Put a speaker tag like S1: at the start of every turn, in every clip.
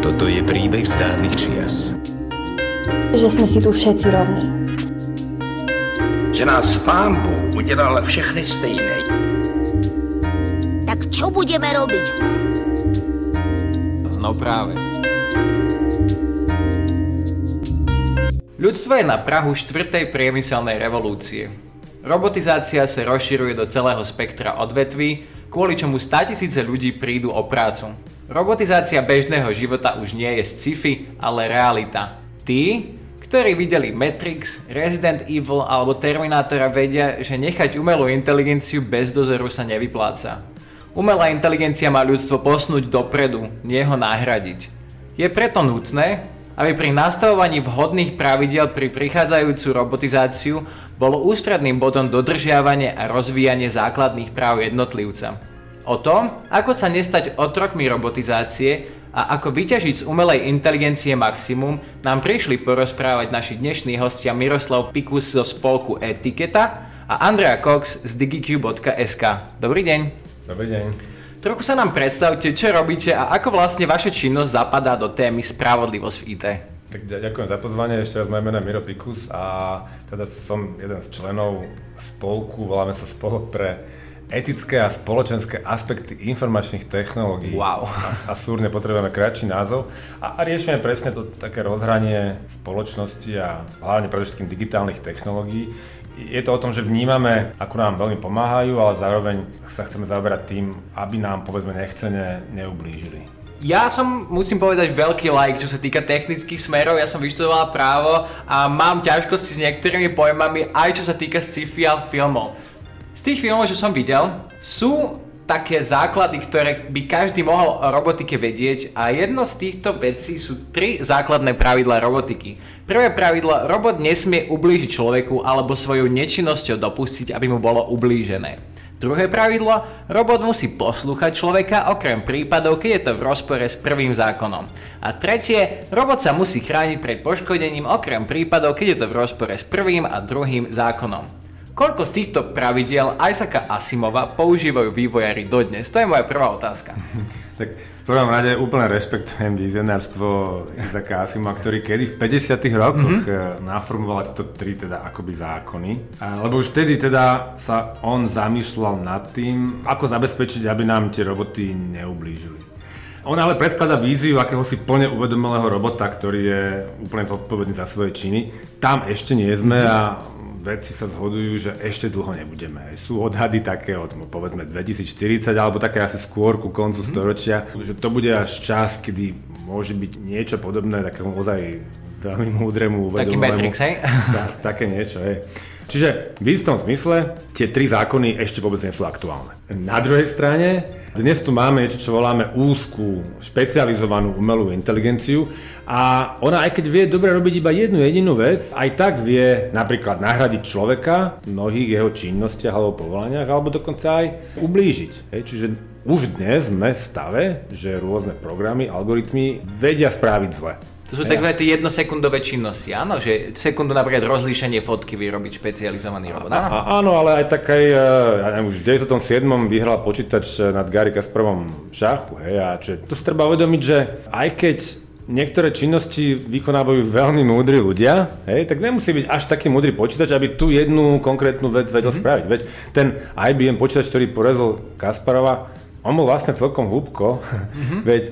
S1: Toto je príbeh z dávnych čias.
S2: Že sme si tu všetci rovní.
S3: Že nás pán Bůh udělal všechny stejné.
S4: Tak čo budeme robiť? Hm?
S5: No práve. Ľudstvo je na Prahu štvrtej priemyselnej revolúcie. Robotizácia sa rozširuje do celého spektra odvetví, kvôli čomu 100 tisíce ľudí prídu o prácu. Robotizácia bežného života už nie je sci-fi, ale realita. Tí, ktorí videli Matrix, Resident Evil alebo Terminátora vedia, že nechať umelú inteligenciu bez dozoru sa nevypláca. Umelá inteligencia má ľudstvo posnúť dopredu, nie ho nahradiť. Je preto nutné, aby pri nastavovaní vhodných pravidel pri prichádzajúcu robotizáciu bolo ústredným bodom dodržiavanie a rozvíjanie základných práv jednotlivca. O tom, ako sa nestať otrokmi robotizácie a ako vyťažiť z umelej inteligencie maximum, nám prišli porozprávať naši dnešní hostia Miroslav Pikus zo spolku Etiketa a Andrea Cox z digicube.sk. Dobrý deň.
S6: Dobrý deň.
S5: Trochu sa nám predstavte, čo robíte a ako vlastne vaša činnosť zapadá do témy spravodlivosť v IT.
S6: Tak ďakujem za pozvanie, ešte raz moje meno je Miro Pikus a teda som jeden z členov spolku, voláme sa Spolok pre etické a spoločenské aspekty informačných technológií.
S5: Wow.
S6: A, a súrne potrebujeme kratší názov. A, a riešime presne to také rozhranie spoločnosti a hlavne predovšetkým digitálnych technológií. Je to o tom, že vnímame, ako nám veľmi pomáhajú, ale zároveň sa chceme zaoberať tým, aby nám povedzme nechcene neublížili.
S5: Ja som, musím povedať, veľký like, čo sa týka technických smerov. Ja som vyštudoval právo a mám ťažkosti s niektorými pojmami, aj čo sa týka sci-fi a filmov. Z tých filmov, čo som videl, sú také základy, ktoré by každý mohol o robotike vedieť a jedno z týchto vecí sú tri základné pravidlá robotiky. Prvé pravidlo, robot nesmie ublížiť človeku alebo svojou nečinnosťou dopustiť, aby mu bolo ublížené. Druhé pravidlo, robot musí poslúchať človeka okrem prípadov, keď je to v rozpore s prvým zákonom. A tretie, robot sa musí chrániť pred poškodením okrem prípadov, keď je to v rozpore s prvým a druhým zákonom. Koľko z týchto pravidiel Isaaca Asimova používajú vývojári dodnes? To je moja prvá otázka.
S6: Tak v prvom rade úplne rešpektujem vizionárstvo Isaaca Asimova, ktorý kedy v 50 rokoch mm-hmm. naformoval tieto tri teda akoby zákony. Lebo už vtedy teda sa on zamýšľal nad tým, ako zabezpečiť, aby nám tie roboty neublížili. On ale predkladá víziu akéhosi plne uvedomelého robota, ktorý je úplne zodpovedný za svoje činy. Tam ešte nie sme a vedci sa zhodujú, že ešte dlho nebudeme. Sú odhady také od no, povedzme 2040 alebo také asi skôr ku koncu mm. storočia, že to bude až čas, kedy môže byť niečo podobné takému ozaj veľmi múdremu
S5: Taký Matrix, hej?
S6: Ta, také niečo, hej. Čiže v istom zmysle tie tri zákony ešte vôbec nie sú aktuálne. Na druhej strane, dnes tu máme niečo, čo voláme úzkú, špecializovanú umelú inteligenciu a ona aj keď vie dobre robiť iba jednu jedinú vec, aj tak vie napríklad nahradiť človeka v mnohých jeho činnostiach alebo povolaniach, alebo dokonca aj ublížiť. Čiže už dnes sme v stave, že rôzne programy, algoritmy vedia spraviť zle.
S5: To sú takové tie jednosekundové činnosti, áno? Že sekundu napríklad rozlíšenie fotky vyrobiť špecializovaný robot, áno?
S6: A, áno, ale aj tak aj, ja neviem, už v 97. vyhral počítač nad Gary Kasparovom šachu, hej, a že to si treba uvedomiť, že aj keď niektoré činnosti vykonávajú veľmi múdri ľudia, hej, tak nemusí byť až taký múdry počítač, aby tú jednu konkrétnu vec vedel mm-hmm. spraviť. Veď ten IBM počítač, ktorý porezol Kasparova, on bol vlastne celkom hlúbko, mm-hmm. veď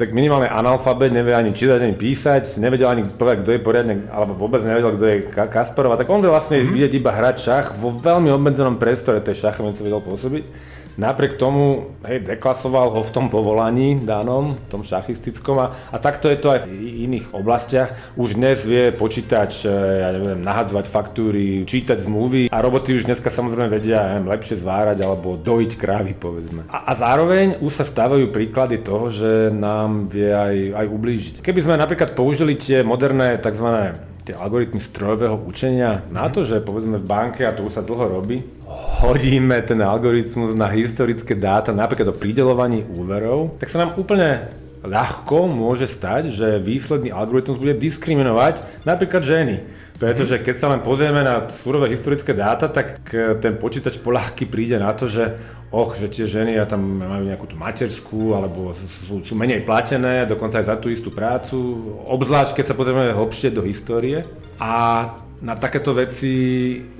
S6: tak minimálne analfabet, nevie ani čítať, ani písať, nevedel ani povedať, kto je poriadne, alebo vôbec nevedel, kto je Kasparova, tak on vlastne mm-hmm. vidieť iba hrať šach vo veľmi obmedzenom priestore tej šachovnice vedel pôsobiť. Napriek tomu, hej, deklasoval ho v tom povolaní danom, v tom šachistickom a, a takto je to aj v iných oblastiach. Už dnes vie počítač, e, ja neviem, nahadzovať faktúry, čítať zmluvy a roboty už dneska samozrejme vedia neviem, lepšie zvárať alebo dojiť krávy, povedzme. A, a zároveň už sa stávajú príklady toho, že nám vie aj, aj ublížiť. Keby sme napríklad použili tie moderné tzv tie algoritmy strojového učenia na to, že povedzme v banke, a to už sa dlho robí, hodíme ten algoritmus na historické dáta, napríklad o pridelovaní úverov, tak sa nám úplne ľahko môže stať, že výsledný algoritmus bude diskriminovať napríklad ženy. Pretože keď sa len pozrieme na surové historické dáta, tak ten počítač poľahky príde na to, že och, že tie ženy ja tam majú nejakú tú materskú, alebo sú, sú menej platené, dokonca aj za tú istú prácu, obzvlášť keď sa pozrieme hlbšie do histórie. A na takéto veci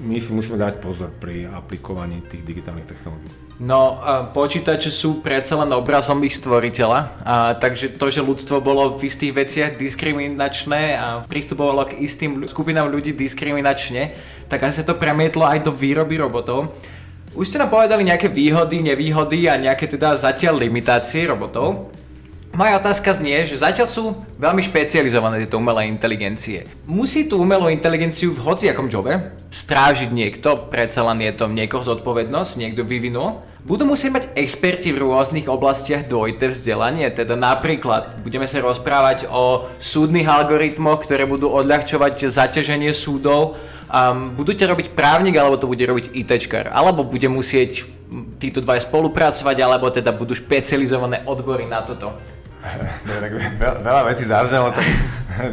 S6: my si musíme dať pozor pri aplikovaní tých digitálnych technológií.
S5: No, počítače sú predsa len obrazom ich stvoriteľa, a, takže to, že ľudstvo bolo v istých veciach diskriminačné a pristupovalo k istým skupinám ľudí diskriminačne, tak asi to premietlo aj do výroby robotov. Už ste nám povedali nejaké výhody, nevýhody a nejaké teda zatiaľ limitácie robotov. Moja otázka znie, že zatiaľ sú veľmi špecializované tieto umelé inteligencie. Musí tú umelú inteligenciu v hociakom jobe strážiť niekto, predsa len je to niekoho zodpovednosť, niekto vyvinul. Budú musieť mať experti v rôznych oblastiach dvojité vzdelanie, teda napríklad budeme sa rozprávať o súdnych algoritmoch, ktoré budú odľahčovať zaťaženie súdov. Um, budete robiť právnik, alebo to bude robiť ITčkar, alebo bude musieť títo dva spolupracovať, alebo teda budú špecializované odbory na toto.
S6: No, tak veľa vecí zaznelo, tak,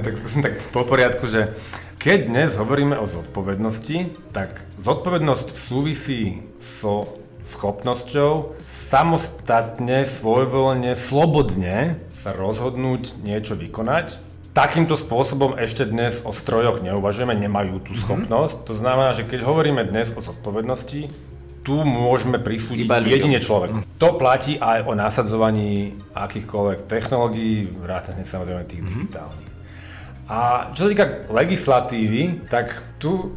S6: tak skúsim tak po poriadku, že keď dnes hovoríme o zodpovednosti, tak zodpovednosť súvisí so schopnosťou samostatne, svojvoľne, slobodne sa rozhodnúť niečo vykonať. Takýmto spôsobom ešte dnes o strojoch neuvažujeme, nemajú tú mhm. schopnosť. Mm-hmm. To znamená, že keď hovoríme dnes o zodpovednosti, tu môžeme prisúdiť Iba jedine človek. Mm. To platí aj o nasadzovaní akýchkoľvek technológií, vrátane samozrejme tých mm. digitálnych. A čo sa týka legislatívy, tak tu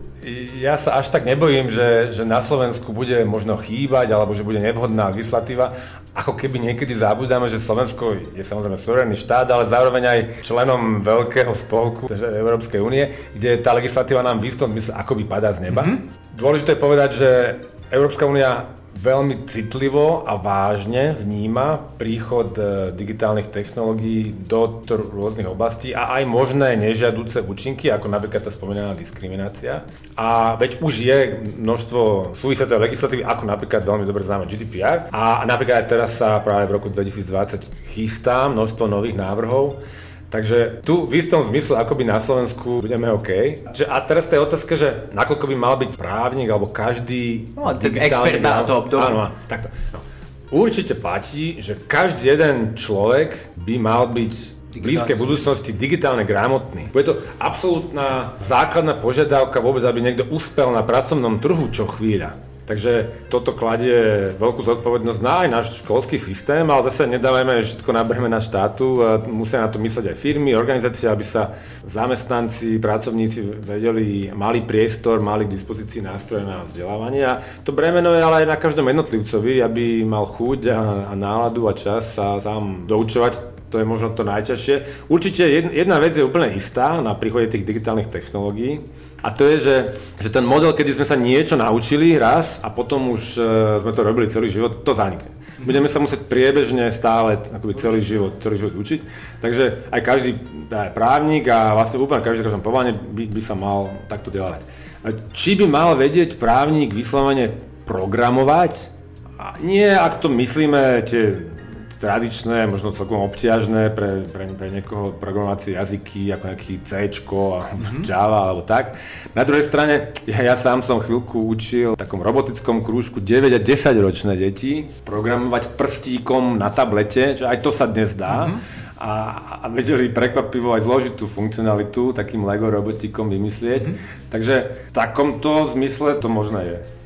S6: ja sa až tak nebojím, že, že na Slovensku bude možno chýbať alebo že bude nevhodná legislatíva. Ako keby niekedy zabudáme, že Slovensko je samozrejme suverénny štát, ale zároveň aj členom veľkého spolku Európskej únie, kde tá legislatíva nám v istom zmysle akoby padá z neba. Mm-hmm. Dôležité je povedať, že Európska únia veľmi citlivo a vážne vníma príchod e, digitálnych technológií do rôznych oblastí a aj možné nežiaduce účinky, ako napríklad tá spomínaná diskriminácia. A veď už je množstvo súvisiacej legislatívy, ako napríklad veľmi dobre známe GDPR. A napríklad aj teraz sa práve v roku 2020 chystá množstvo nových návrhov, Takže tu v istom zmysle akoby na Slovensku budeme OK. Že, a teraz to je otázka, že nakoľko by mal byť právnik alebo každý
S5: no, expert na to obdobie.
S6: Áno, takto. No. Určite platí, že každý jeden človek by mal byť v blízkej budúcnosti digitálne gramotný. Bude to absolútna základná požiadavka vôbec, aby niekto uspel na pracovnom trhu čo chvíľa. Takže toto kladie veľkú zodpovednosť na aj náš školský systém, ale zase nedávajme všetko na breme na štátu. Musia na to mysleť aj firmy, organizácie, aby sa zamestnanci, pracovníci vedeli, mali priestor, mali k dispozícii nástroje na vzdelávanie. A to bremeno je ale aj na každom jednotlivcovi, aby mal chuť a, a náladu a čas sa sám doučovať to je možno to najťažšie. Určite jedna vec je úplne istá na príchode tých digitálnych technológií a to je, že, že ten model, kedy sme sa niečo naučili raz a potom už uh, sme to robili celý život, to zanikne. Budeme sa musieť priebežne stále akoby celý život, celý život učiť. Takže aj každý aj právnik a vlastne úplne každý každom povolanie by, by sa mal takto delať. Či by mal vedieť právnik vyslovene programovať? A nie, ak to myslíme tie tradičné, možno celkom obťažné pre, pre, pre niekoho programovacie jazyky, ako nejaký C, mm-hmm. Java alebo tak. Na druhej strane, ja, ja sám som chvíľku učil v takom robotickom krúžku 9 a 10 ročné deti programovať prstíkom na tablete, že aj to sa dnes dá. Mm-hmm. A, a vedeli prekvapivo aj zložitú funkcionalitu takým Lego robotikom vymyslieť. Mm-hmm. Takže v takomto zmysle to možné je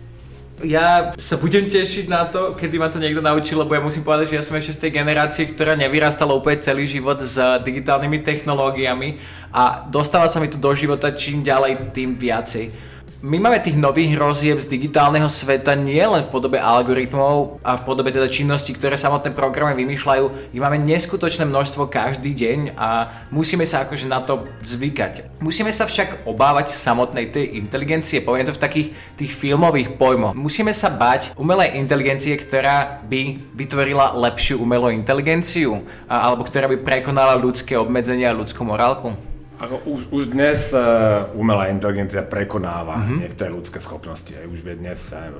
S5: ja sa budem tešiť na to, kedy ma to niekto naučí, lebo ja musím povedať, že ja som ešte z tej generácie, ktorá nevyrastala úplne celý život s digitálnymi technológiami a dostáva sa mi to do života čím ďalej, tým viacej my máme tých nových hrozieb z digitálneho sveta nie len v podobe algoritmov a v podobe teda činností, ktoré samotné programy vymýšľajú. My máme neskutočné množstvo každý deň a musíme sa akože na to zvykať. Musíme sa však obávať samotnej tej inteligencie, poviem to v takých tých filmových pojmoch. Musíme sa bať umelej inteligencie, ktorá by vytvorila lepšiu umelú inteligenciu alebo ktorá by prekonala ľudské obmedzenia a ľudskú morálku.
S6: Ako už, už dnes uh, umelá inteligencia prekonáva mm-hmm. niektoré ľudské schopnosti. Aj už vie dnes uh,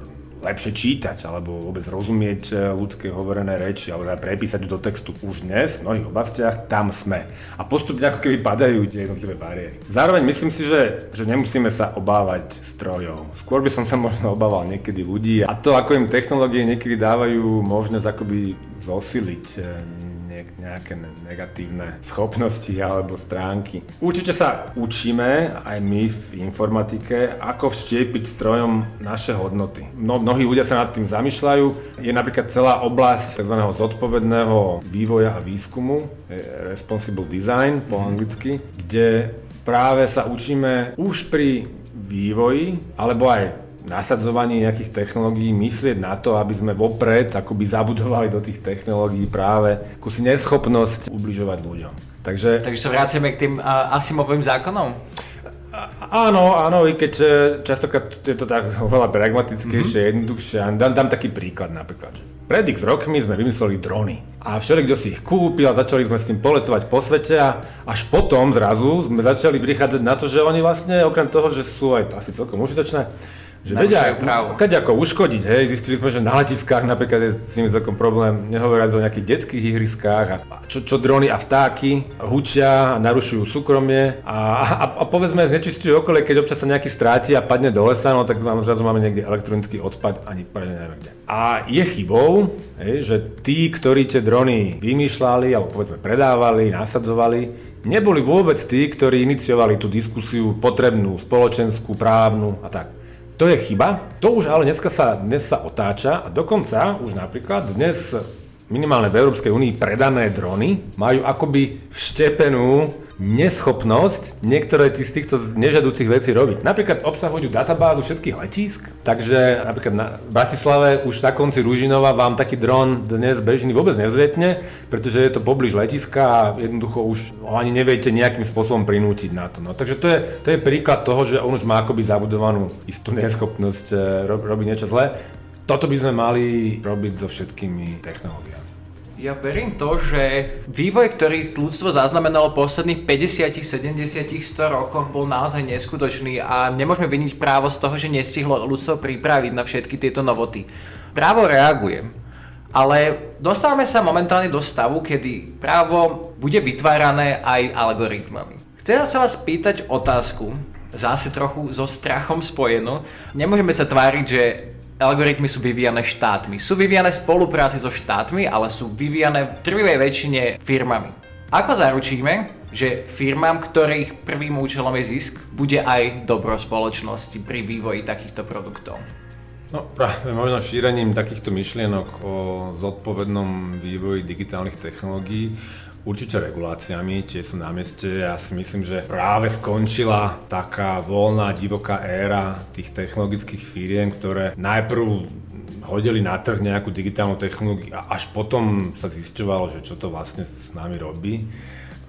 S6: lepšie čítať alebo vôbec rozumieť e, ľudské hovorené reči alebo teda prepísať do textu už dnes v mnohých oblastiach, tam sme. A postupne ako keby padajú tie jednotlivé bariéry. Zároveň myslím si, že, že nemusíme sa obávať strojov. Skôr by som sa možno obával niekedy ľudí a to, ako im technológie niekedy dávajú možnosť akoby zosiliť e, nejaké negatívne schopnosti alebo stránky. Určite sa učíme aj my v informatike, ako vštiepiť strojom naše hodnoty. No, mnohí ľudia sa nad tým zamýšľajú. Je napríklad celá oblasť tzv. zodpovedného vývoja a výskumu, responsible design po anglicky, kde práve sa učíme už pri vývoji, alebo aj nasadzovaní nejakých technológií myslieť na to, aby sme vopred akoby zabudovali do tých technológií práve kusí neschopnosť ubližovať ľuďom.
S5: Takže, Takže sa vraciame k tým uh, Asimovým zákonom?
S6: Áno, áno, i keď e, častokrát je to tak oveľa pragmatickejšie, mm-hmm. jednoduchšie. Dám, dám taký príklad napríklad. Pred x rokmi sme vymysleli drony. A všeli, kto si ich kúpil a začali sme s tým poletovať po svete a až potom zrazu sme začali prichádzať na to, že oni vlastne okrem toho, že sú aj asi celkom užitočné, že vedia keď ako uškodiť, hej, zistili sme, že na letiskách napríklad je s nimi celkom problém, nehovoriac o nejakých detských ihriskách a čo, čo drony a vtáky hučia a narušujú súkromie a, a, a povedzme znečistujú okolie, keď občas sa nejaký stráti a padne do lesa, no tak vám zrazu máme niekde elektronický odpad ani poriadne neviem kde. A je chybou, hej, že tí, ktorí tie drony vymýšľali alebo povedzme predávali, nasadzovali, neboli vôbec tí, ktorí iniciovali tú diskusiu potrebnú, spoločenskú, právnu a tak. To je chyba. To už ale dneska sa, dnes sa otáča a dokonca už napríklad dnes minimálne v Európskej únii predané drony majú akoby vštepenú neschopnosť niektoré z týchto nežadúcich vecí robiť. Napríklad obsahujú databázu všetkých letísk, takže napríklad na Bratislave už na konci Ružinova vám taký dron dnes bežný vôbec nezvietne, pretože je to poblíž letiska a jednoducho už ho ani neviete nejakým spôsobom prinútiť na to. No, takže to je, to je príklad toho, že on už má akoby zabudovanú istú neschopnosť eh, ro- robiť niečo zlé. Toto by sme mali robiť so všetkými technológiami.
S5: Ja verím to, že vývoj, ktorý ľudstvo zaznamenalo posledných 50, 70, 100 rokoch bol naozaj neskutočný a nemôžeme viniť právo z toho, že nestihlo ľudstvo pripraviť na všetky tieto novoty. Právo reaguje, ale dostávame sa momentálne do stavu, kedy právo bude vytvárané aj algoritmami. Chcem sa vás pýtať otázku, zase trochu so strachom spojenú. Nemôžeme sa tváriť, že algoritmy sú vyvíjane štátmi. Sú vyvíjane v spolupráci so štátmi, ale sú vyvíjane v trvivej väčšine firmami. Ako zaručíme, že firmám, ktorých prvým účelom je zisk, bude aj dobro spoločnosti pri vývoji takýchto produktov?
S6: No práve možno šírením takýchto myšlienok o zodpovednom vývoji digitálnych technológií Určite reguláciami, tie sú na mieste. Ja si myslím, že práve skončila taká voľná, divoká éra tých technologických firiem, ktoré najprv hodili na trh nejakú digitálnu technológiu a až potom sa zisťovalo, že čo to vlastne s nami robí.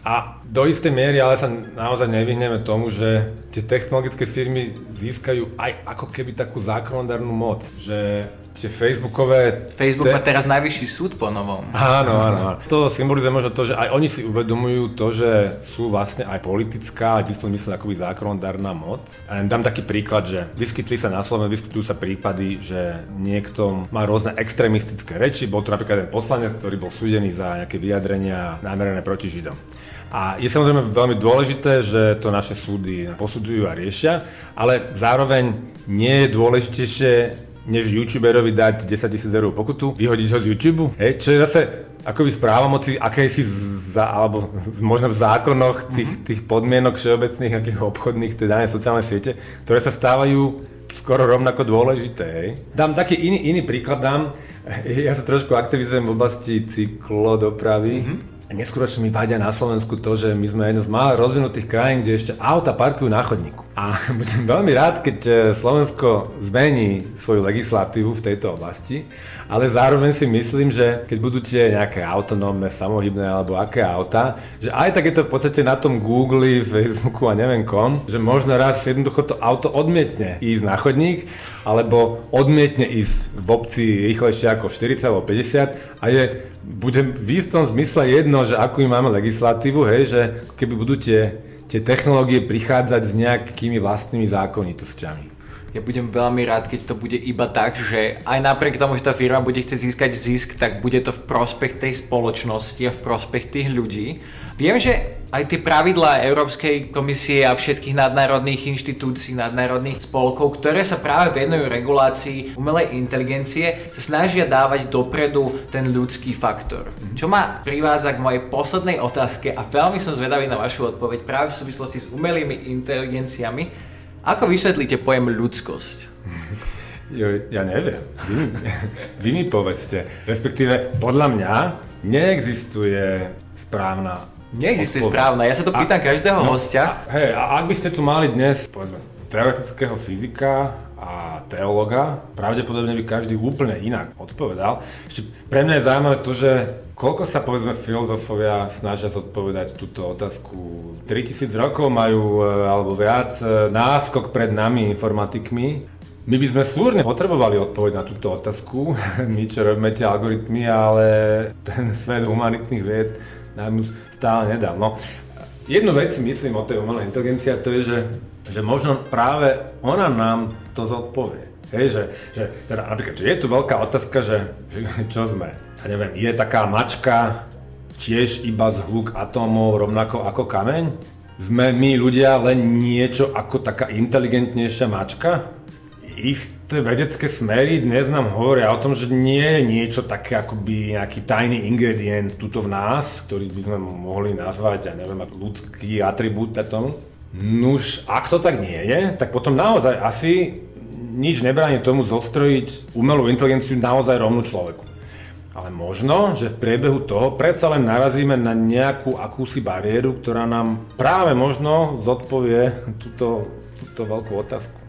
S6: A do istej miery ale sa naozaj nevyhneme tomu, že tie technologické firmy získajú aj ako keby takú zákonodárnu moc. Že tie Facebookové...
S5: Facebook te... má teraz najvyšší súd po novom.
S6: Áno, áno. To symbolizuje možno to, že aj oni si uvedomujú to, že sú vlastne aj politická, aj v istom mysle akoby zákonodárna moc. A dám taký príklad, že vyskytli sa na Slovensku, vyskytujú sa prípady, že niekto má rôzne extrémistické reči. Bol to napríklad ten poslanec, ktorý bol súdený za nejaké vyjadrenia namerané proti Židom. A je samozrejme veľmi dôležité, že to naše súdy posudzujú a riešia, ale zároveň nie je dôležitejšie než youtuberovi dať 10 tisíc eur pokutu, vyhodiť ho z YouTube, hej, čo je zase akoby v právomoci si za, alebo možno v zákonoch tých, mhm. tých podmienok všeobecných, akých obchodných, tej danej sociálnej siete, ktoré sa stávajú skoro rovnako dôležité. Hej. Dám taký iný, iný príklad, dám. Ja sa trošku aktivizujem v oblasti cyklodopravy. Mm-hmm Neskutočne mi vadia na Slovensku to, že my sme jedno z málo rozvinutých krajín, kde ešte auta parkujú na chodníku. A budem veľmi rád, keď e, Slovensko zmení svoju legislatívu v tejto oblasti, ale zároveň si myslím, že keď budú tie nejaké autonómne, samohybné alebo aké auta, že aj tak je to v podstate na tom Google, Facebooku a neviem kom, že možno raz jednoducho to auto odmietne ísť na chodník, alebo odmietne ísť v obci rýchlejšie ako 40 alebo 50 a je bude v istom zmysle jedno, že akú máme legislatívu, hej, že keby budú tie, tie technológie prichádzať s nejakými vlastnými zákonitosťami.
S5: Ja budem veľmi rád, keď to bude iba tak, že aj napriek tomu, že tá firma bude chcieť získať zisk, tak bude to v prospech tej spoločnosti a v prospech tých ľudí. Viem, že aj tie pravidlá Európskej komisie a všetkých nadnárodných inštitúcií, nadnárodných spolkov, ktoré sa práve venujú regulácii umelej inteligencie, sa snažia dávať dopredu ten ľudský faktor. Čo ma privádza k mojej poslednej otázke a veľmi som zvedavý na vašu odpoveď práve v súvislosti s umelými inteligenciami. Ako vysvetlíte pojem ľudskosť?
S6: Jo, ja neviem. Vy, vy mi povedzte. Respektíve, podľa mňa neexistuje správna
S5: Neexistuje správna, ja sa to pýtam a, každého no, hostia.
S6: A, hej, a ak by ste tu mali dnes, povedzme, teoretického fyzika a teologa, pravdepodobne by každý úplne inak odpovedal. Ešte pre mňa je zaujímavé to, že koľko sa povedzme filozofovia snažia zodpovedať túto otázku. 3000 rokov majú, e, alebo viac, e, náskok pred nami informatikmi. My by sme súrne potrebovali odpoveď na túto otázku, my čo robíme tie algoritmy, ale ten svet humanitných vied nám stále nedal. No, jednu vec si myslím o tej umelej inteligencii a to je, že, že možno práve ona nám to zodpovie. Hej, že, že teda napríklad, že je tu veľká otázka, že, že čo sme, ja neviem, je taká mačka tiež iba z hluk atómov rovnako ako kameň? Sme my ľudia len niečo ako taká inteligentnejšia mačka? Isté vedecké smery dnes nám hovoria o tom, že nie je niečo také akoby nejaký tajný ingredient tuto v nás, ktorý by sme mohli nazvať, ja neviem, ľudský atribút tomu. Nuž, ak to tak nie je, tak potom naozaj asi nič nebráni tomu zostrojiť umelú inteligenciu naozaj rovnú človeku. Ale možno, že v priebehu toho predsa len narazíme na nejakú akúsi bariéru, ktorá nám práve možno zodpovie túto, túto veľkú otázku.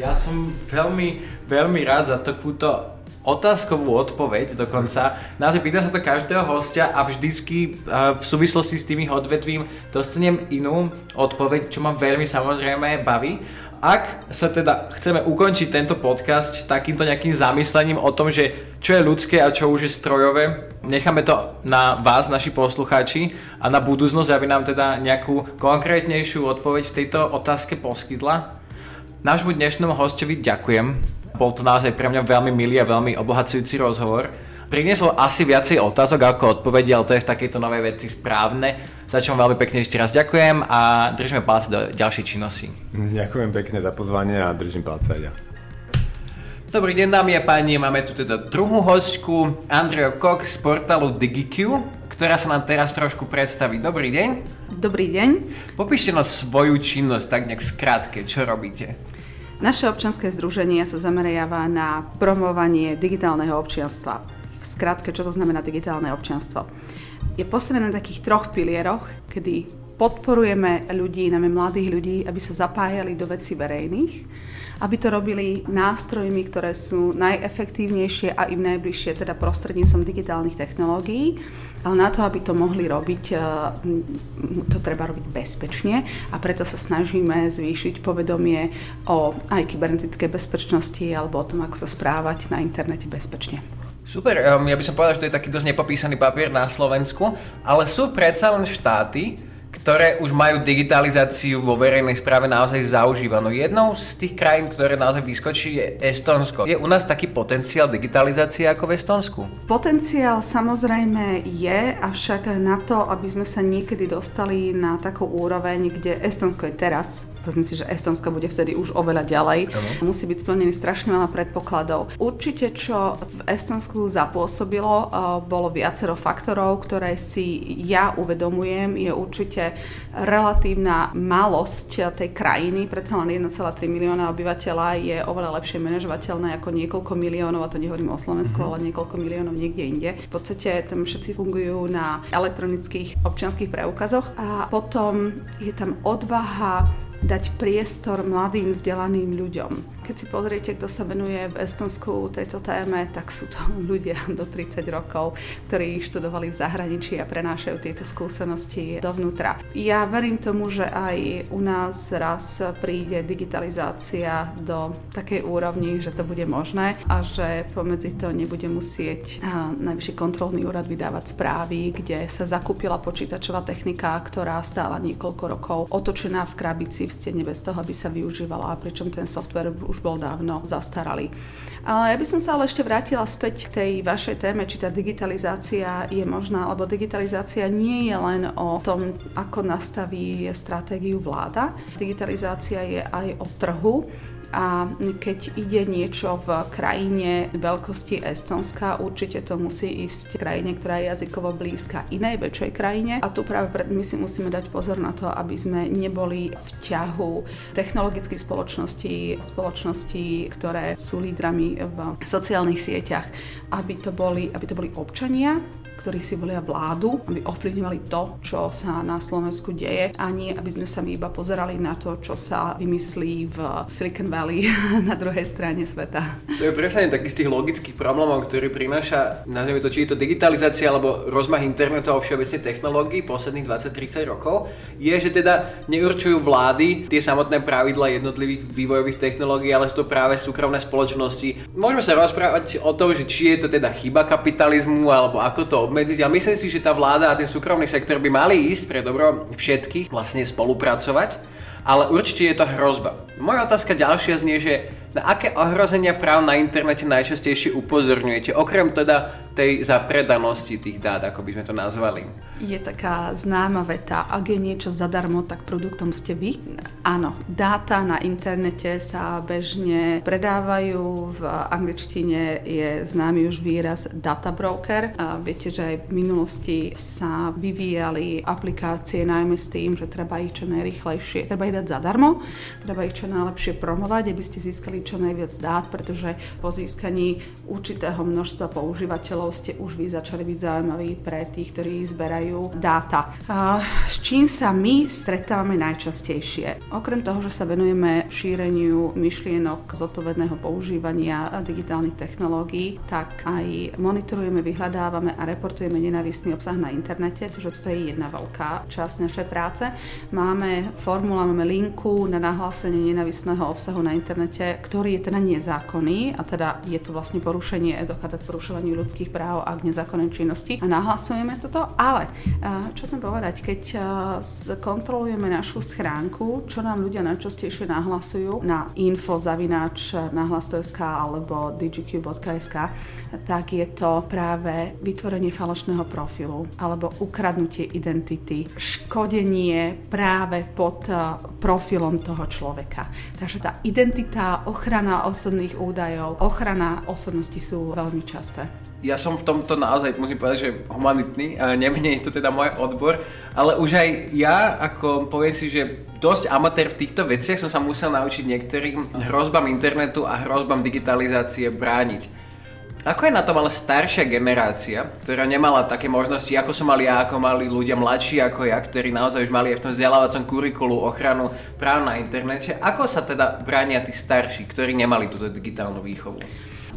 S5: Ja som veľmi, veľmi rád za takúto otázkovú odpoveď dokonca. Na to pýta sa to každého hostia a vždycky v súvislosti s tými odvetvím dostanem inú odpoveď, čo ma veľmi samozrejme baví. Ak sa teda chceme ukončiť tento podcast takýmto nejakým zamyslením o tom, že čo je ľudské a čo už je strojové, necháme to na vás, naši poslucháči, a na budúcnosť, aby nám teda nejakú konkrétnejšiu odpoveď v tejto otázke poskytla. Nášmu dnešnému hostovi ďakujem. Bol to naozaj pre mňa veľmi milý a veľmi obohacujúci rozhovor. Priniesol asi viacej otázok ako odpovedí, ale to je v takejto novej veci správne. Za čo veľmi pekne ešte raz ďakujem a držíme palce do ďalšej činnosti.
S6: Ďakujem pekne za pozvanie a držím palce aj ja.
S5: Dobrý deň dámy a páni, máme tu teda druhú hostku, Andrea Cox z portálu DigiQ, ktorá sa nám teraz trošku predstaví. Dobrý deň.
S4: Dobrý deň.
S5: Popíšte nás svoju činnosť tak nejak skrátke, čo robíte?
S4: Naše občanské združenie sa zameriava na promovanie digitálneho občianstva. V skratke, čo to znamená digitálne občianstvo? Je postavené na takých troch pilieroch, kedy podporujeme ľudí, najmä mladých ľudí, aby sa zapájali do veci verejných, aby to robili nástrojmi, ktoré sú najefektívnejšie a im najbližšie, teda prostredníctvom digitálnych technológií. Ale na to, aby to mohli robiť, eh, to treba robiť bezpečne a preto sa snažíme zvýšiť povedomie o aj kybernetickej bezpečnosti alebo o tom, ako sa správať na internete bezpečne.
S5: Super, ja by som povedal, že to je taký dosť nepopísaný papier na Slovensku, ale sú predsa len štáty, ktoré už majú digitalizáciu vo verejnej správe naozaj zaužívanú. Jednou z tých krajín, ktoré naozaj vyskočí, je Estonsko. Je u nás taký potenciál digitalizácie ako v Estonsku?
S4: Potenciál samozrejme je, avšak na to, aby sme sa niekedy dostali na takú úroveň, kde Estonsko je teraz, Myslím si, že Estonsko bude vtedy už oveľa ďalej. Ano. Musí byť splnený strašne veľa predpokladov. Určite, čo v Estonsku zapôsobilo, eh, bolo viacero faktorov, ktoré si ja uvedomujem. Je určite relatívna malosť tej krajiny. Predsa len 1,3 milióna obyvateľa je oveľa lepšie manažovateľné ako niekoľko miliónov, a to nehovorím o Slovensku, uh-huh. ale niekoľko miliónov niekde inde. V podstate tam všetci fungujú na elektronických občianských preukazoch a potom je tam odvaha dať priestor mladým vzdelaným ľuďom. Keď si pozriete, kto sa venuje v Estonsku tejto téme, tak sú to ľudia do 30 rokov, ktorí študovali v zahraničí a prenášajú tieto skúsenosti dovnútra. Ja verím tomu, že aj u nás raz príde digitalizácia do takej úrovni, že to bude možné a že pomedzi to nebude musieť Najvyšší kontrolný úrad vydávať správy, kde sa zakúpila počítačová technika, ktorá stála niekoľko rokov otočená v krabici vyvstene bez toho, aby sa využívala, pričom ten software už bol dávno zastaralý. Ale ja by som sa ale ešte vrátila späť k tej vašej téme, či tá digitalizácia je možná, alebo digitalizácia nie je len o tom, ako nastaví stratégiu vláda. Digitalizácia je aj o trhu a keď ide niečo v krajine veľkosti Estonska, určite to musí ísť krajine, ktorá je jazykovo blízka inej väčšej krajine. A tu práve my si musíme dať pozor na to, aby sme neboli v ťahu technologických spoločností, spoločností, ktoré sú lídrami v sociálnych sieťach, aby to boli, aby to boli občania, ktorí si volia vládu, aby ovplyvňovali to, čo sa na Slovensku deje a nie, aby sme sa my iba pozerali na to, čo sa vymyslí v Silicon Valley na druhej strane sveta.
S5: To je presne taký z tých logických problémov, ktorý prináša, nazvime to, či je to digitalizácia alebo rozmach internetu a všeobecne technológií posledných 20-30 rokov, je, že teda neurčujú vlády tie samotné pravidla jednotlivých vývojových technológií, ale sú to práve súkromné spoločnosti. Môžeme sa rozprávať o tom, že či je to teda chyba kapitalizmu alebo ako to obmedziť. A myslím si, že tá vláda a ten súkromný sektor by mali ísť pre dobro všetkých vlastne spolupracovať, ale určite je to hrozba. Moja otázka ďalšia znie, že na aké ohrozenia práv na internete najčastejšie upozorňujete, okrem teda tej zapredanosti tých dát, ako by sme to nazvali?
S4: Je taká známa veta, ak je niečo zadarmo, tak produktom ste vy. Áno, dáta na internete sa bežne predávajú, v angličtine je známy už výraz data broker. A viete, že aj v minulosti sa vyvíjali aplikácie najmä s tým, že treba ich čo najrychlejšie, treba ich dať zadarmo, treba ich čo najlepšie promovať, aby ste získali čo najviac dát, pretože po získaní určitého množstva používateľov ste už vy začali byť zaujímaví pre tých, ktorí zberajú dáta. S čím sa my stretávame najčastejšie? Okrem toho, že sa venujeme šíreniu myšlienok zodpovedného používania digitálnych technológií, tak aj monitorujeme, vyhľadávame a reportujeme nenávistný obsah na internete, takže toto je jedna veľká časť našej práce. Máme formula, máme linku na nahlásenie nenávistného obsahu na internete, ktorý je teda nezákonný a teda je to vlastne porušenie, dochádza k porušovaniu ľudských práv a k nezákonnej činnosti a nahlasujeme toto, ale čo chcem povedať, keď kontrolujeme našu schránku, čo nám ľudia najčastejšie nahlasujú na info zavináč nahlas.sk alebo digq.sk, tak je to práve vytvorenie falošného profilu alebo ukradnutie identity, škodenie práve pod profilom toho človeka. Takže tá identita, ochrana osobných údajov, ochrana osobnosti sú veľmi časté.
S5: Ja som v tomto naozaj, musím povedať, že humanitný, nemne je to teda môj odbor, ale už aj ja, ako poviem si, že dosť amatér v týchto veciach som sa musel naučiť niektorým hrozbám internetu a hrozbám digitalizácie brániť. Ako je na tom ale staršia generácia, ktorá nemala také možnosti, ako som mal ja, ako mali ľudia mladší ako ja, ktorí naozaj už mali aj v tom vzdelávacom kurikulu ochranu práv na internete. Ako sa teda bránia tí starší, ktorí nemali túto digitálnu výchovu?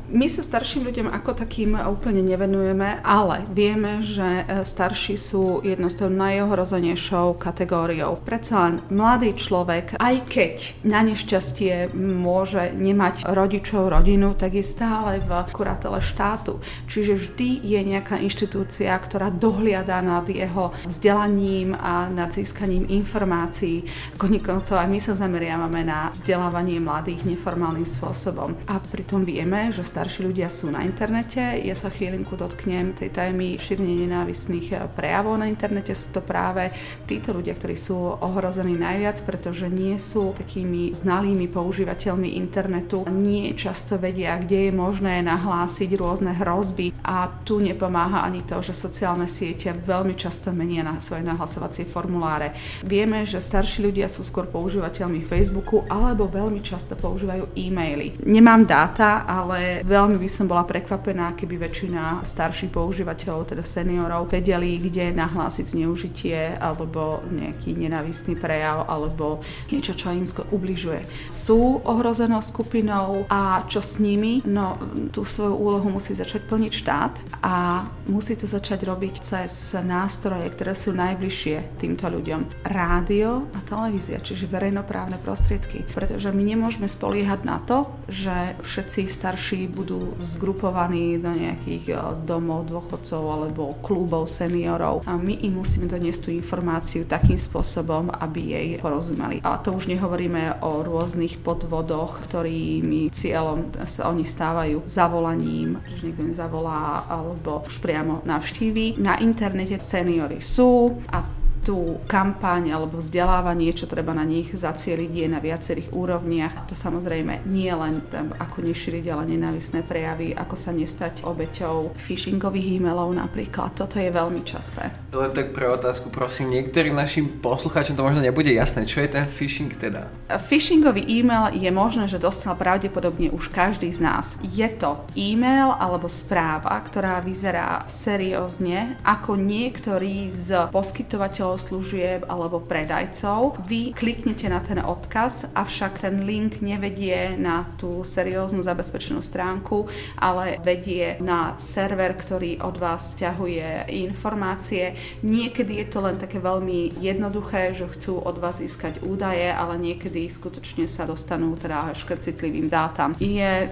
S4: My sa starším ľuďom ako takým úplne nevenujeme, ale vieme, že e, starší sú jednou z najohrozenejšou kategóriou. Predsa len mladý človek, aj keď na nešťastie môže nemať rodičov, rodinu, tak je stále v kuratele štátu. Čiže vždy je nejaká inštitúcia, ktorá dohliada nad jeho vzdelaním a nad získaním informácií. Koníkovcov aj my sa zameriavame na vzdelávanie mladých neformálnym spôsobom. A pritom vieme, že starší ľudia sú na internete. Ja sa chvíľinku dotknem tej témy šírenie nenávistných prejavov na internete. Sú to práve títo ľudia, ktorí sú ohrození najviac, pretože nie sú takými znalými používateľmi internetu. Nie často vedia, kde je možné nahlásiť rôzne hrozby a tu nepomáha ani to, že sociálne siete veľmi často menia na svoje nahlasovacie formuláre. Vieme, že starší ľudia sú skôr používateľmi Facebooku alebo veľmi často používajú e-maily. Nemám dáta, ale Veľmi by som bola prekvapená, keby väčšina starších používateľov, teda seniorov, vedeli, kde nahlásiť zneužitie alebo nejaký nenávistný prejav alebo niečo, čo im ubližuje. Sú ohrozenou skupinou a čo s nimi? No, tú svoju úlohu musí začať plniť štát a musí to začať robiť cez nástroje, ktoré sú najbližšie týmto ľuďom. Rádio a televízia, čiže verejnoprávne prostriedky. Pretože my nemôžeme spoliehať na to, že všetci starší budú zgrupovaní do nejakých e, domov dôchodcov alebo klubov seniorov a my im musíme doniesť tú informáciu takým spôsobom, aby jej porozumeli. A to už nehovoríme o rôznych podvodoch, ktorými cieľom sa oni stávajú zavolaním, že niekto nezavolá alebo už priamo navštíví. Na internete seniory sú a tú kampaň alebo vzdelávanie, čo treba na nich zacieliť, je na viacerých úrovniach. To samozrejme nie len tam, ako nešíriť ale nenávisné prejavy, ako sa nestať obeťou phishingových e-mailov napríklad. Toto je veľmi časté.
S5: Len tak pre otázku, prosím, niektorým našim poslucháčom to možno nebude jasné. Čo je ten phishing teda?
S4: Phishingový e-mail je možné, že dostal pravdepodobne už každý z nás. Je to e-mail alebo správa, ktorá vyzerá seriózne, ako niektorý z poskytovateľov služieb alebo predajcov. Vy kliknete na ten odkaz, avšak ten link nevedie na tú serióznu zabezpečenú stránku, ale vedie na server, ktorý od vás stiahuje informácie. Niekedy je to len také veľmi jednoduché, že chcú od vás získať údaje, ale niekedy skutočne sa dostanú teda až k citlivým dátam. Je e,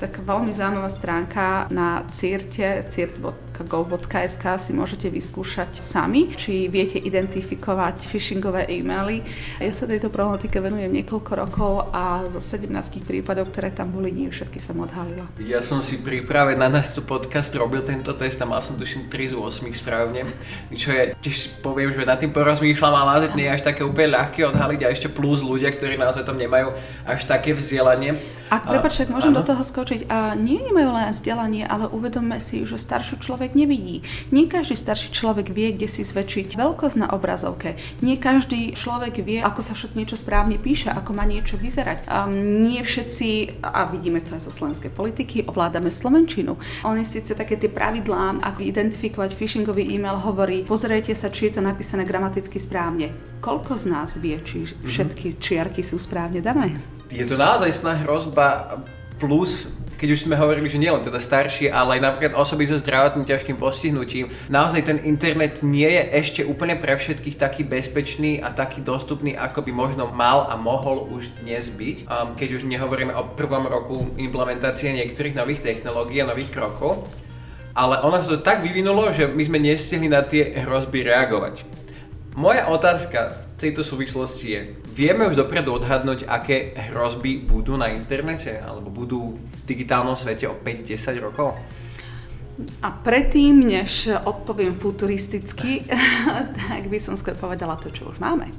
S4: taká veľmi zaujímavá stránka na CIRTE, cirt.gov.sk si môžete vyskúšať sami, či viete identifikovať identifikovať phishingové e-maily. Ja sa tejto problematike venujem niekoľko rokov a zo 17 prípadov, ktoré tam boli, nie všetky som odhalila.
S5: Ja som si príprave na náš podcast robil tento test a mal som tuším 3 z 8 správne, čo je, tiež poviem, že nad tým porozmýšľam, ale naozaj nie je až také úplne ľahké odhaliť a ešte plus ľudia, ktorí naozaj tam nemajú až také vzdelanie.
S4: A prepač, ak môžem áno. do toho skočiť, a nie nemajú len vzdelanie, ale uvedomme si, že starší človek nevidí. Nie každý starší človek vie, kde si zväčšiť veľkosť na obrazovke. Nie každý človek vie, ako sa všetko niečo správne píše, ako má niečo vyzerať. A nie všetci, a vidíme to aj zo slovenskej politiky, ovládame slovenčinu. Oni síce také tie pravidlá, ako identifikovať phishingový e-mail, hovorí, pozrite sa, či je to napísané gramaticky správne. Koľko z nás vie, či všetky čiarky sú správne dané?
S5: Je to naozaj sná hrozba plus keď už sme hovorili, že nielen teda staršie, ale aj napríklad osoby so zdravotným ťažkým postihnutím, naozaj ten internet nie je ešte úplne pre všetkých taký bezpečný a taký dostupný, ako by možno mal a mohol už dnes byť. Um, keď už nehovoríme o prvom roku implementácie niektorých nových technológií a nových krokov. Ale ono sa to tak vyvinulo, že my sme nestihli na tie hrozby reagovať. Moja otázka v tejto súvislosti je, vieme už dopredu odhadnúť, aké hrozby budú na internete alebo budú v digitálnom svete o 5-10 rokov?
S4: A predtým, než odpoviem futuristicky, tak by som skôr povedala to, čo už máme.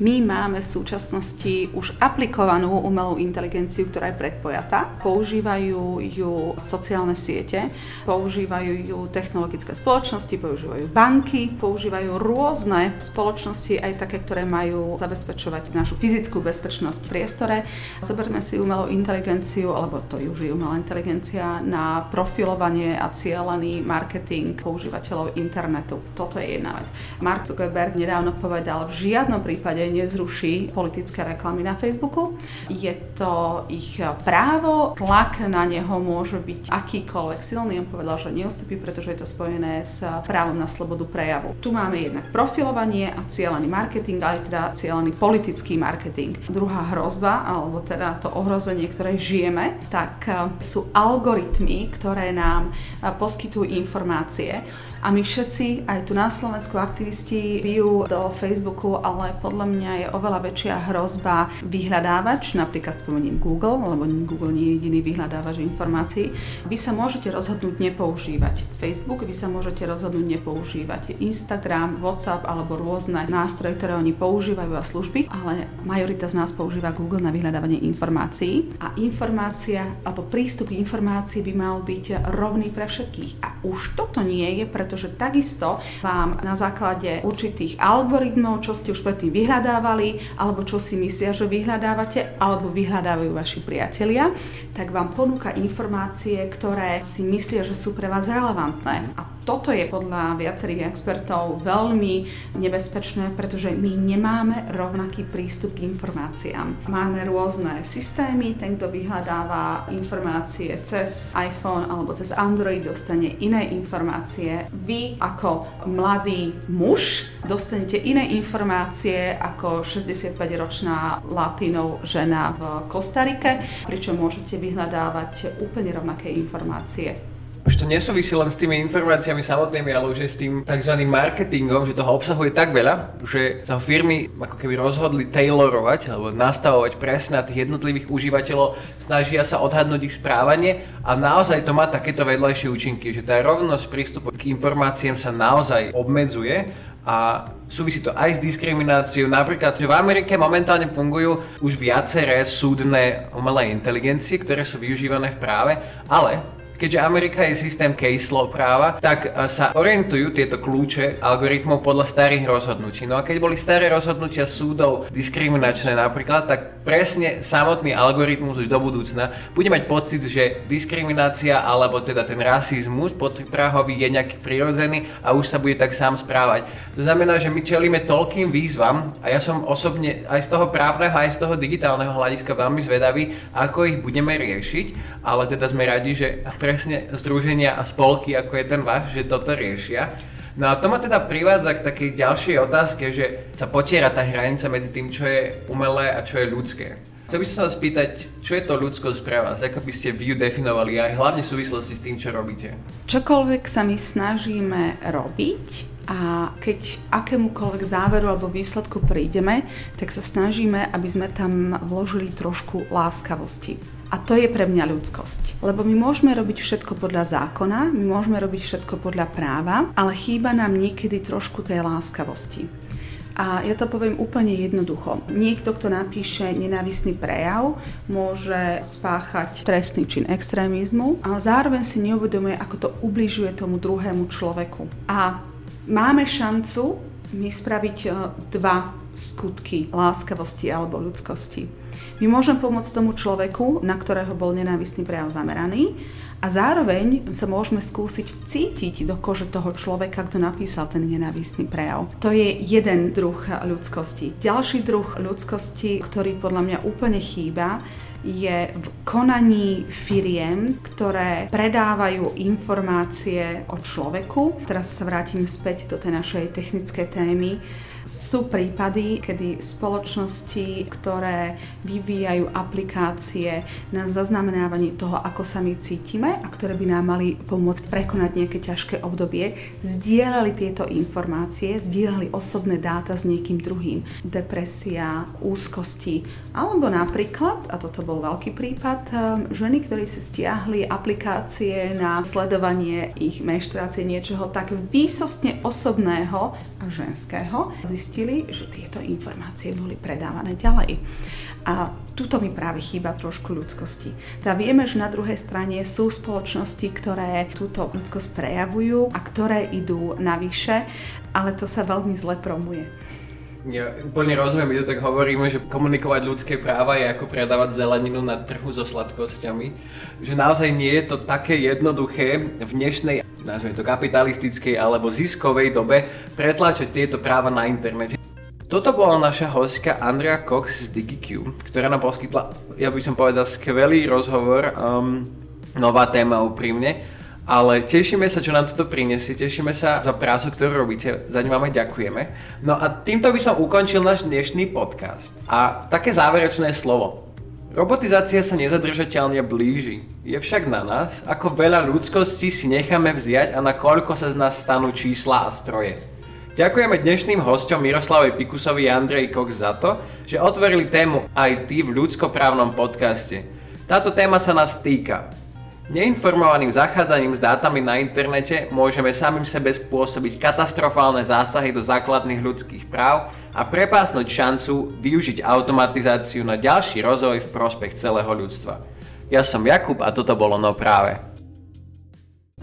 S4: My máme v súčasnosti už aplikovanú umelú inteligenciu, ktorá je predpojatá. Používajú ju sociálne siete, používajú ju technologické spoločnosti, používajú banky, používajú rôzne spoločnosti, aj také, ktoré majú zabezpečovať našu fyzickú bezpečnosť v priestore. Zoberme si umelú inteligenciu, alebo to už je umelá inteligencia, na profilovanie a cieľ cieľený marketing používateľov internetu. Toto je jedna vec. Mark Zuckerberg nedávno povedal, v žiadnom prípade nezruší politické reklamy na Facebooku. Je to ich právo, tlak na neho môže byť akýkoľvek silný. On povedal, že neustupí, pretože je to spojené s právom na slobodu prejavu. Tu máme jednak profilovanie a cieľený marketing, ale teda cieľený politický marketing. Druhá hrozba, alebo teda to ohrozenie, ktoré žijeme, tak sú algoritmy, ktoré nám poskytujú informácie. A my všetci, aj tu na Slovensku aktivisti, bijú do Facebooku, ale podľa mňa je oveľa väčšia hrozba vyhľadávač, napríklad spomeniem Google, lebo Google nie je jediný vyhľadávač informácií. Vy sa môžete rozhodnúť nepoužívať Facebook, vy sa môžete rozhodnúť nepoužívať Instagram, WhatsApp alebo rôzne nástroje, ktoré oni používajú a služby, ale majorita z nás používa Google na vyhľadávanie informácií a informácia alebo prístup k informácii by mal byť rovný pre všetkých. A už toto nie je, preto pretože takisto vám na základe určitých algoritmov, čo ste už predtým vyhľadávali, alebo čo si myslia, že vyhľadávate, alebo vyhľadávajú vaši priatelia, tak vám ponúka informácie, ktoré si myslia, že sú pre vás relevantné. A toto je podľa viacerých expertov veľmi nebezpečné, pretože my nemáme rovnaký prístup k informáciám. Máme rôzne systémy, ten, kto vyhľadáva informácie cez iPhone alebo cez Android, dostane iné informácie. Vy ako mladý muž dostanete iné informácie ako 65-ročná latinov žena v Kostarike, pričom môžete vyhľadávať úplne rovnaké informácie
S5: už to nesúvisí len s tými informáciami samotnými, ale už aj s tým tzv. marketingom, že toho obsahuje tak veľa, že sa firmy ako keby rozhodli tailorovať alebo nastavovať presne na tých jednotlivých užívateľov, snažia sa odhadnúť ich správanie a naozaj to má takéto vedľajšie účinky, že tá rovnosť prístupu k informáciám sa naozaj obmedzuje a súvisí to aj s diskrimináciou. Napríklad, že v Amerike momentálne fungujú už viaceré súdne umelé inteligencie, ktoré sú využívané v práve, ale keďže Amerika je systém case law práva, tak e, sa orientujú tieto kľúče algoritmov podľa starých rozhodnutí. No a keď boli staré rozhodnutia súdov diskriminačné napríklad, tak presne samotný algoritmus už do budúcna bude mať pocit, že diskriminácia alebo teda ten rasizmus podprahový je nejaký prirodzený a už sa bude tak sám správať. To znamená, že my čelíme toľkým výzvam a ja som osobne aj z toho právneho, aj z toho digitálneho hľadiska veľmi zvedavý, ako ich budeme riešiť, ale teda sme radi, že pre presne združenia a spolky, ako je ten váš, že toto riešia. No a to ma teda privádza k takej ďalšej otázke, že sa potiera tá hranica medzi tým, čo je umelé a čo je ľudské. Chcel by som sa spýtať, čo je to ľudskosť pre vás? Ako by ste vy definovali aj hlavne v súvislosti s tým, čo robíte?
S4: Čokoľvek sa my snažíme robiť a keď akémukoľvek záveru alebo výsledku prídeme, tak sa snažíme, aby sme tam vložili trošku láskavosti. A to je pre mňa ľudskosť. Lebo my môžeme robiť všetko podľa zákona, my môžeme robiť všetko podľa práva, ale chýba nám niekedy trošku tej láskavosti. A ja to poviem úplne jednoducho. Niekto, kto napíše nenávistný prejav, môže spáchať trestný čin extrémizmu, ale zároveň si neuvedomuje, ako to ubližuje tomu druhému človeku. A máme šancu my spraviť e, dva skutky láskavosti alebo ľudskosti. My môžeme pomôcť tomu človeku, na ktorého bol nenávistný prejav zameraný a zároveň sa môžeme skúsiť vcítiť do kože toho človeka, kto napísal ten nenávistný prejav. To je jeden druh ľudskosti. Ďalší druh ľudskosti, ktorý podľa mňa úplne chýba, je v konaní firiem, ktoré predávajú informácie o človeku. Teraz sa vrátim späť do tej našej technickej témy sú prípady, kedy spoločnosti, ktoré vyvíjajú aplikácie na zaznamenávanie toho, ako sa my cítime a ktoré by nám mali pomôcť prekonať nejaké ťažké obdobie, zdieľali tieto informácie, zdieľali osobné dáta s niekým druhým. Depresia, úzkosti, alebo napríklad, a toto bol veľký prípad, um, ženy, ktorí si stiahli aplikácie na sledovanie ich menštruácie, niečoho tak výsostne osobného a ženského, zistili, že tieto informácie boli predávané ďalej. A tuto mi práve chýba trošku ľudskosti. Tá vieme, že na druhej strane sú spoločnosti, ktoré túto ľudskosť prejavujú a ktoré idú navyše, ale to sa veľmi zle promuje.
S5: Ja úplne rozumiem, my to tak hovoríme, že komunikovať ľudské práva je ako predávať zeleninu na trhu so sladkosťami. Že naozaj nie je to také jednoduché v dnešnej, nazvime to kapitalistickej alebo ziskovej dobe pretláčať tieto práva na internete. Toto bola naša hostka Andrea Cox z DigiQ, ktorá nám poskytla, ja by som povedal, skvelý rozhovor, um, nová téma úprimne ale tešíme sa, čo nám toto prinesie, tešíme sa za prácu, ktorú robíte, za ňu vám aj ďakujeme. No a týmto by som ukončil náš dnešný podcast. A také záverečné slovo. Robotizácia sa nezadržateľne blíži. Je však na nás, ako veľa ľudskosti si necháme vziať a na koľko sa z nás stanú čísla a stroje. Ďakujeme dnešným hostom Miroslavej Pikusovi a Andrej Cox za to, že otvorili tému IT v ľudskoprávnom podcaste. Táto téma sa nás týka. Neinformovaným zachádzaním s dátami na internete môžeme samým sebe spôsobiť katastrofálne zásahy do základných ľudských práv a prepásnuť šancu využiť automatizáciu na ďalší rozvoj v prospech celého ľudstva. Ja som Jakub a toto bolo No práve.